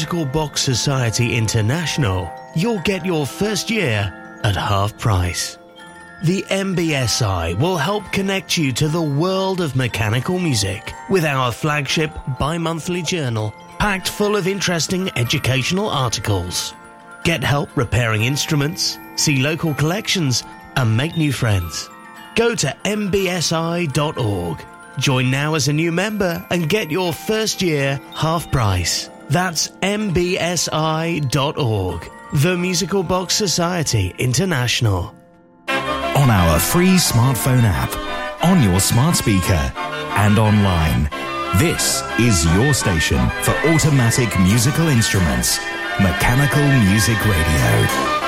Musical Box Society International, you'll get your first year at half price. The MBSI will help connect you to the world of mechanical music with our flagship bi monthly journal packed full of interesting educational articles. Get help repairing instruments, see local collections, and make new friends. Go to mbsi.org. Join now as a new member and get your first year half price. That's mbsi.org. The Musical Box Society International. On our free smartphone app, on your smart speaker, and online. This is your station for automatic musical instruments. Mechanical Music Radio.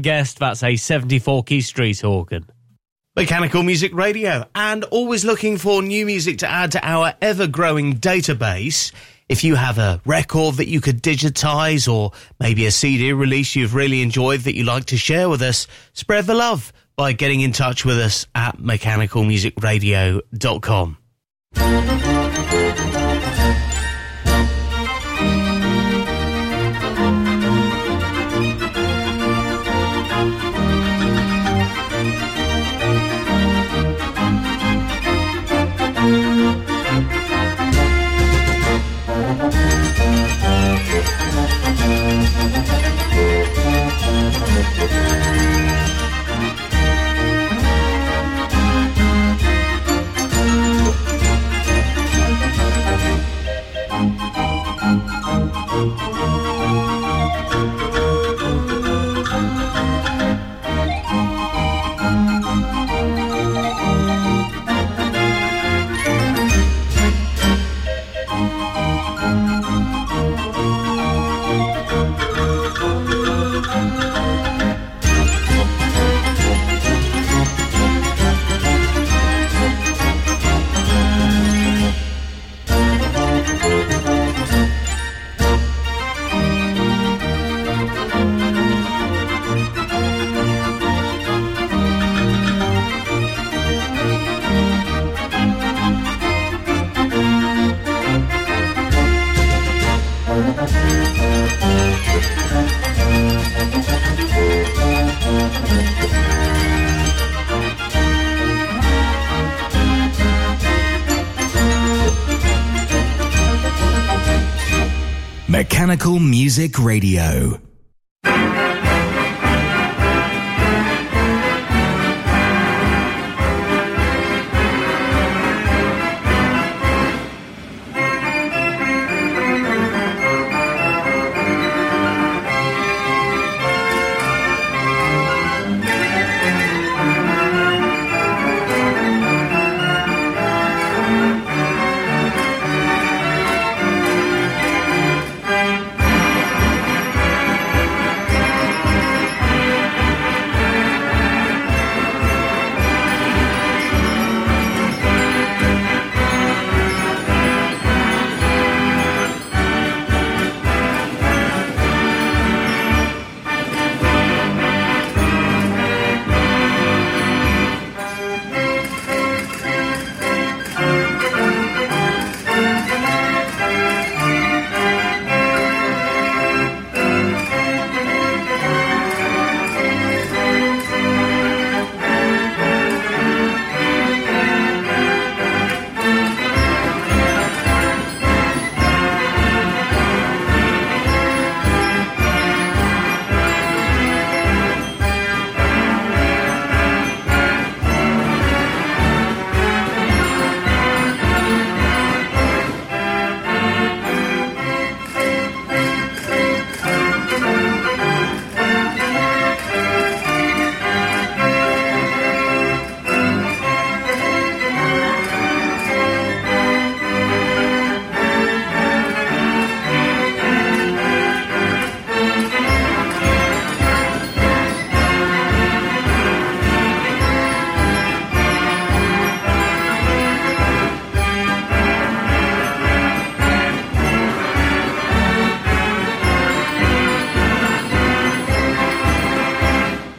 Guest. That's a 74 key street organ. Mechanical Music Radio, and always looking for new music to add to our ever growing database. If you have a record that you could digitize or maybe a CD release you've really enjoyed that you'd like to share with us, spread the love by getting in touch with us at mechanicalmusicradio.com. Music Radio.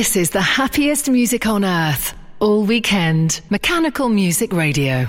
This is the happiest music on earth. All weekend, Mechanical Music Radio.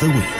The Week.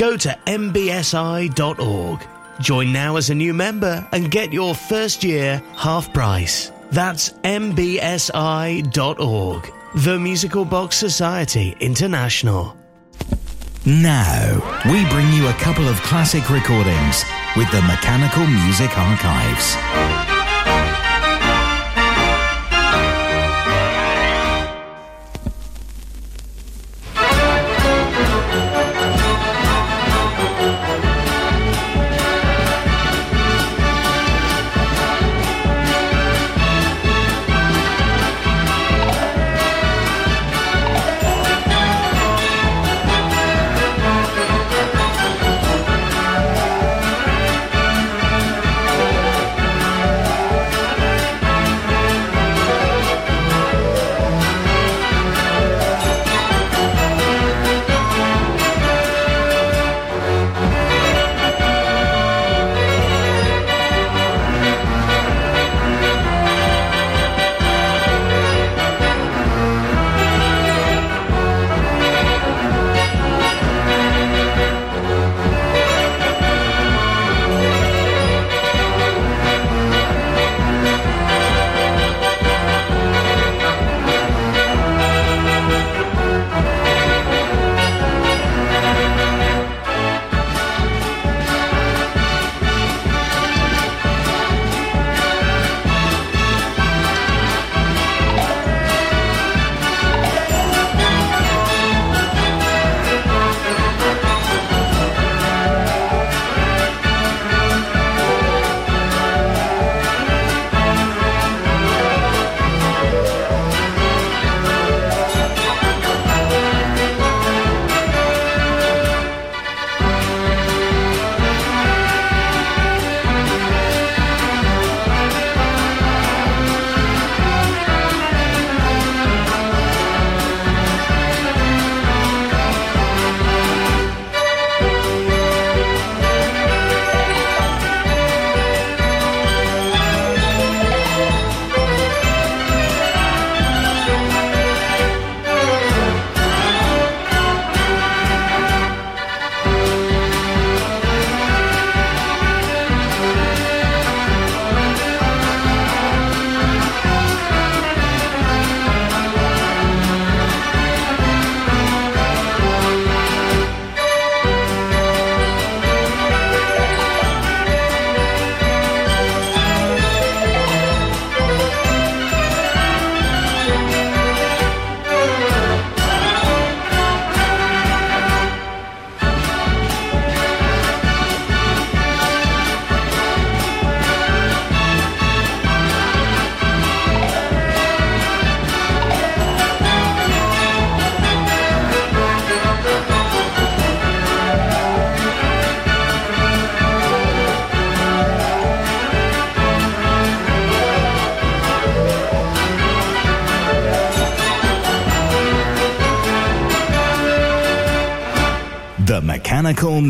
Go to mbsi.org. Join now as a new member and get your first year half price. That's mbsi.org. The Musical Box Society International. Now, we bring you a couple of classic recordings with the Mechanical Music Archives.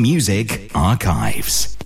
Music Archives.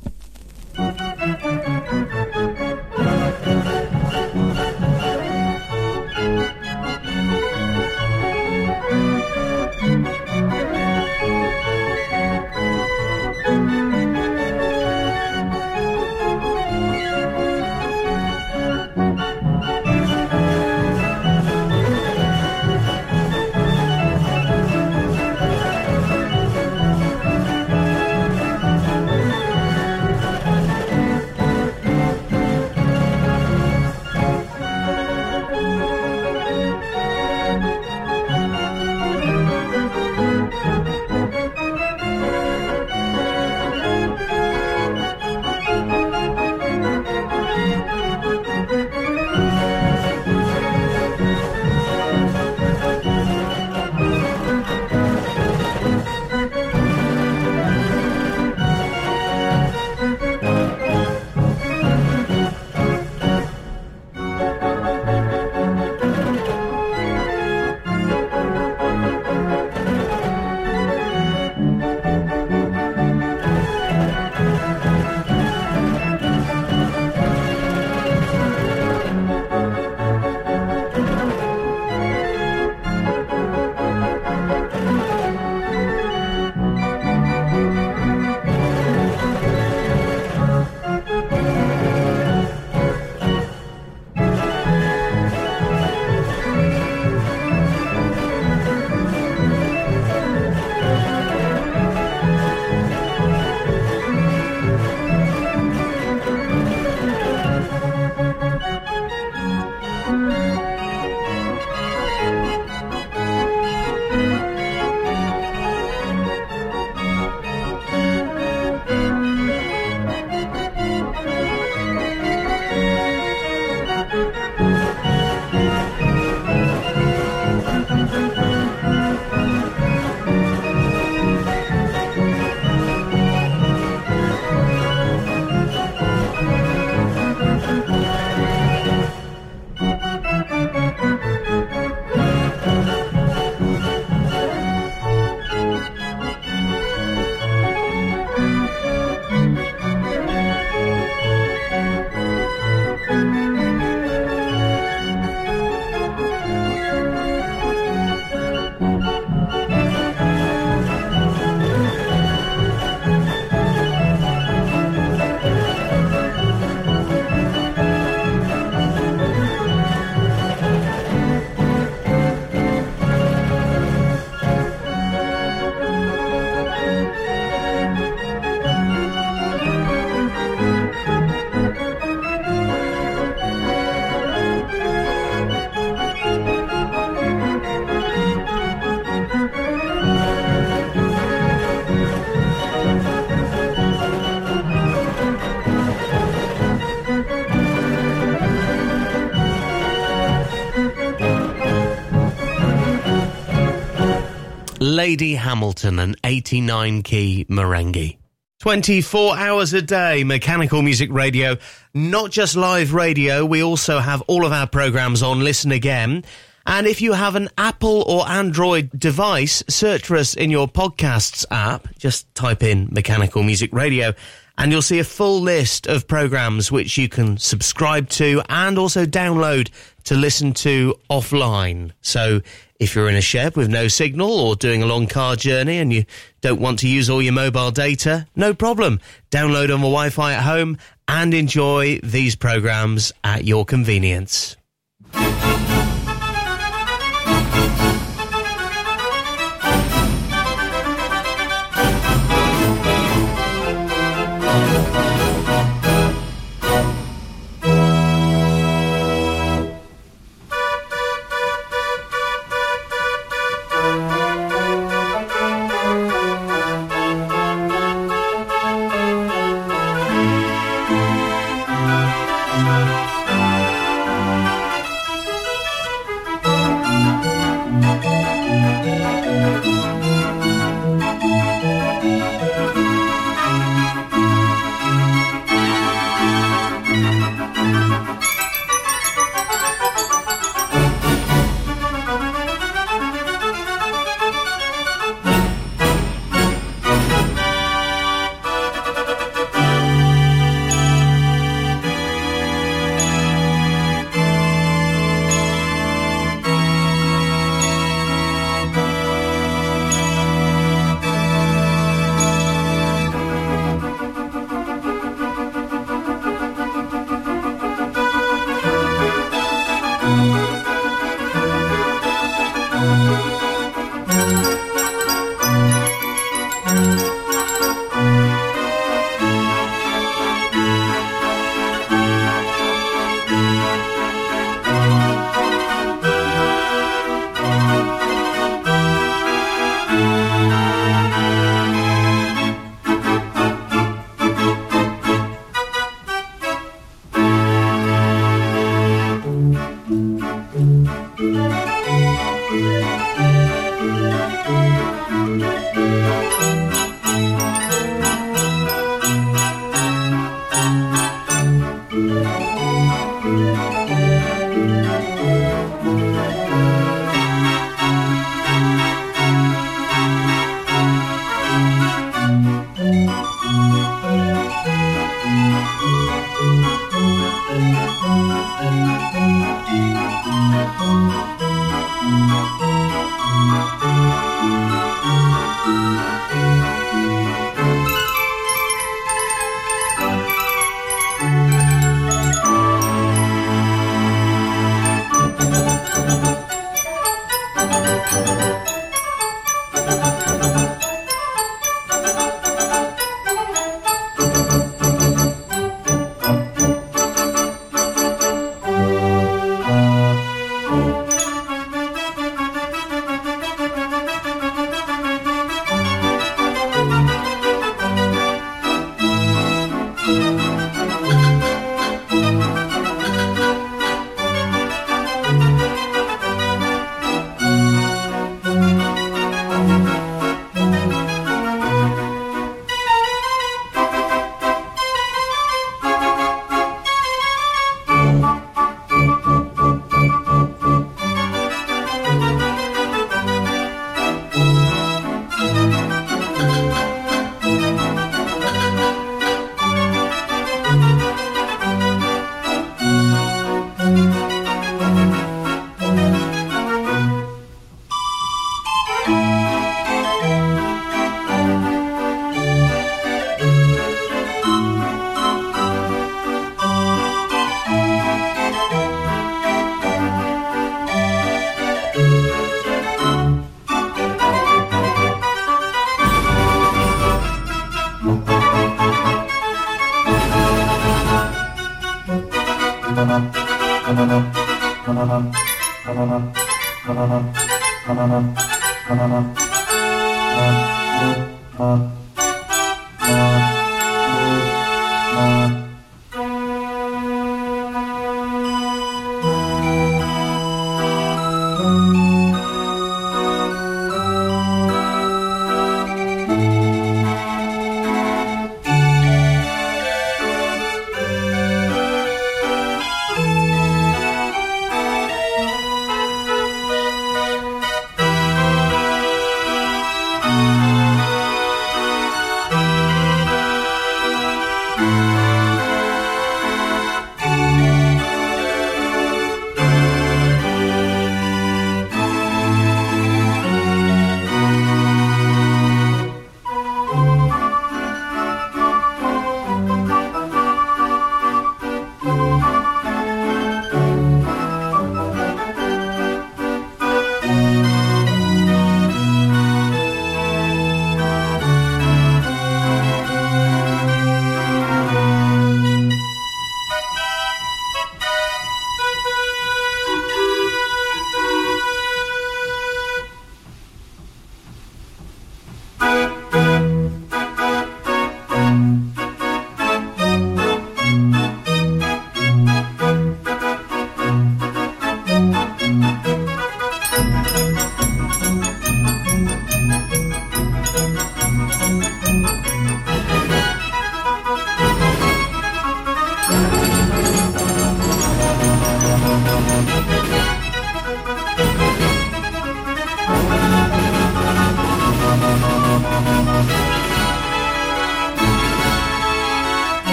Lady Hamilton, an 89 key Marenghi. 24 hours a day, Mechanical Music Radio. Not just live radio, we also have all of our programs on Listen Again. And if you have an Apple or Android device, search for us in your podcasts app. Just type in Mechanical Music Radio and you'll see a full list of programs which you can subscribe to and also download to listen to offline. So if you're in a shed with no signal or doing a long car journey and you don't want to use all your mobile data, no problem. Download on the Wi Fi at home and enjoy these programs at your convenience.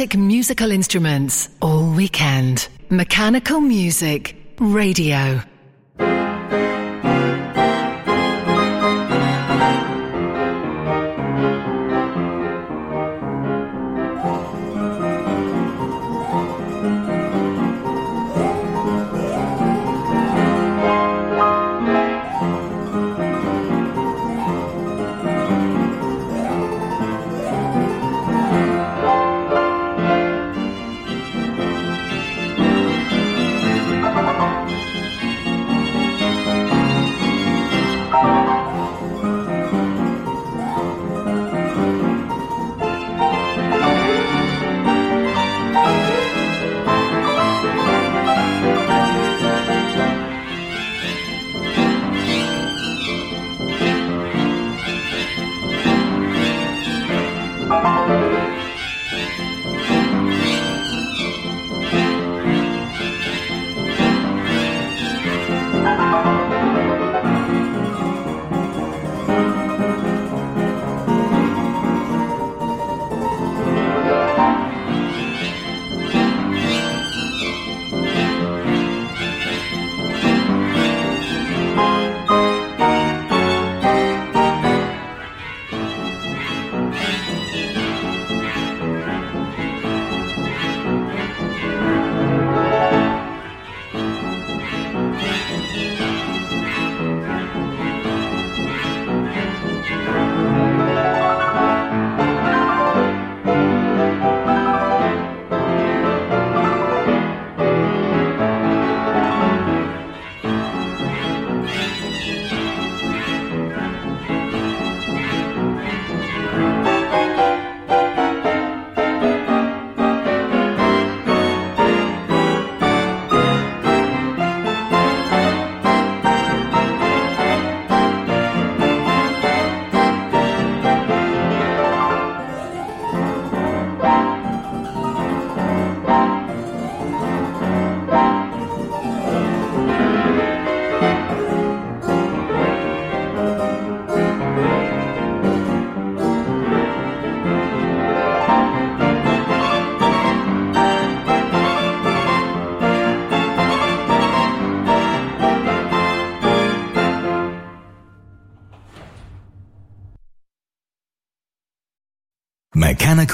Automatic musical instruments all weekend. Mechanical Music Radio.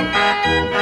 Records and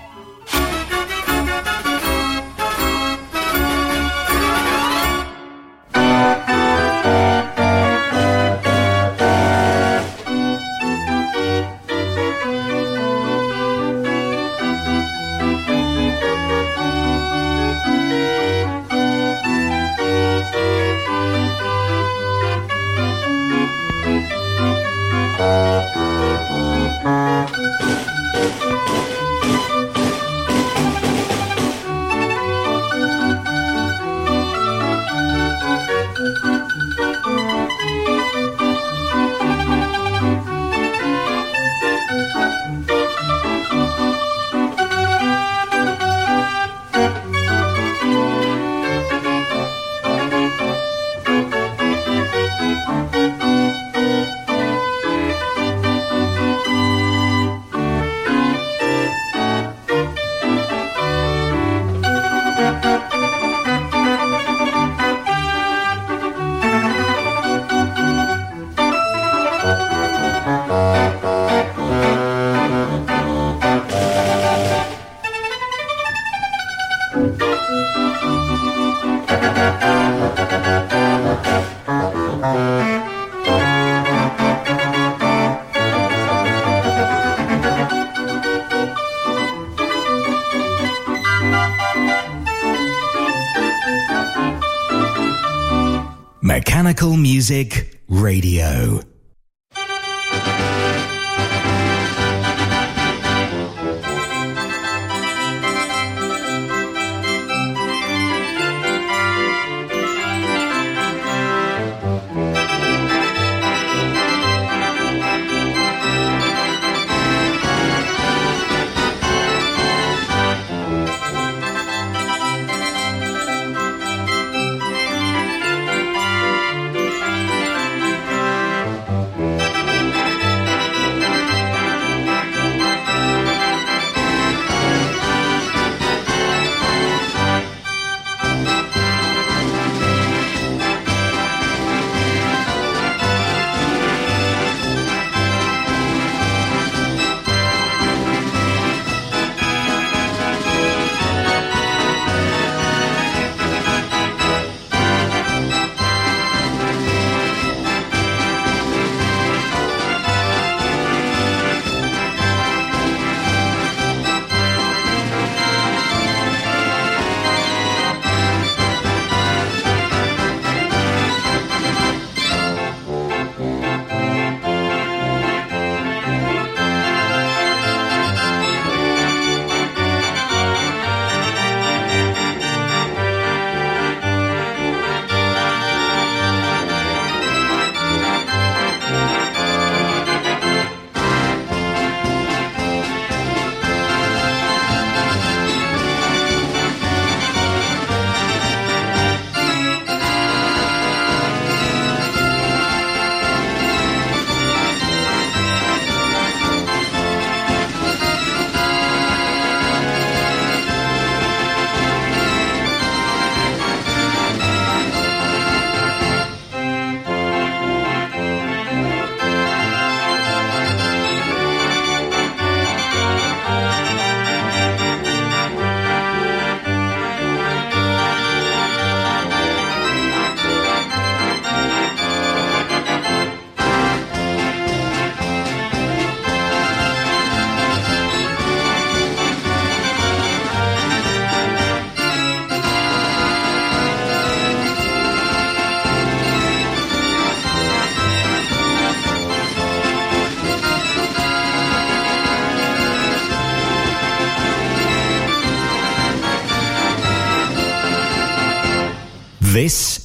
Music Radio.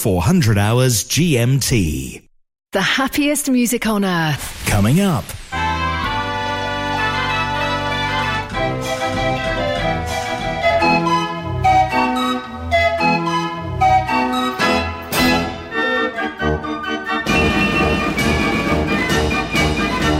It's 0400 hours GMT. The happiest music on earth. Coming up.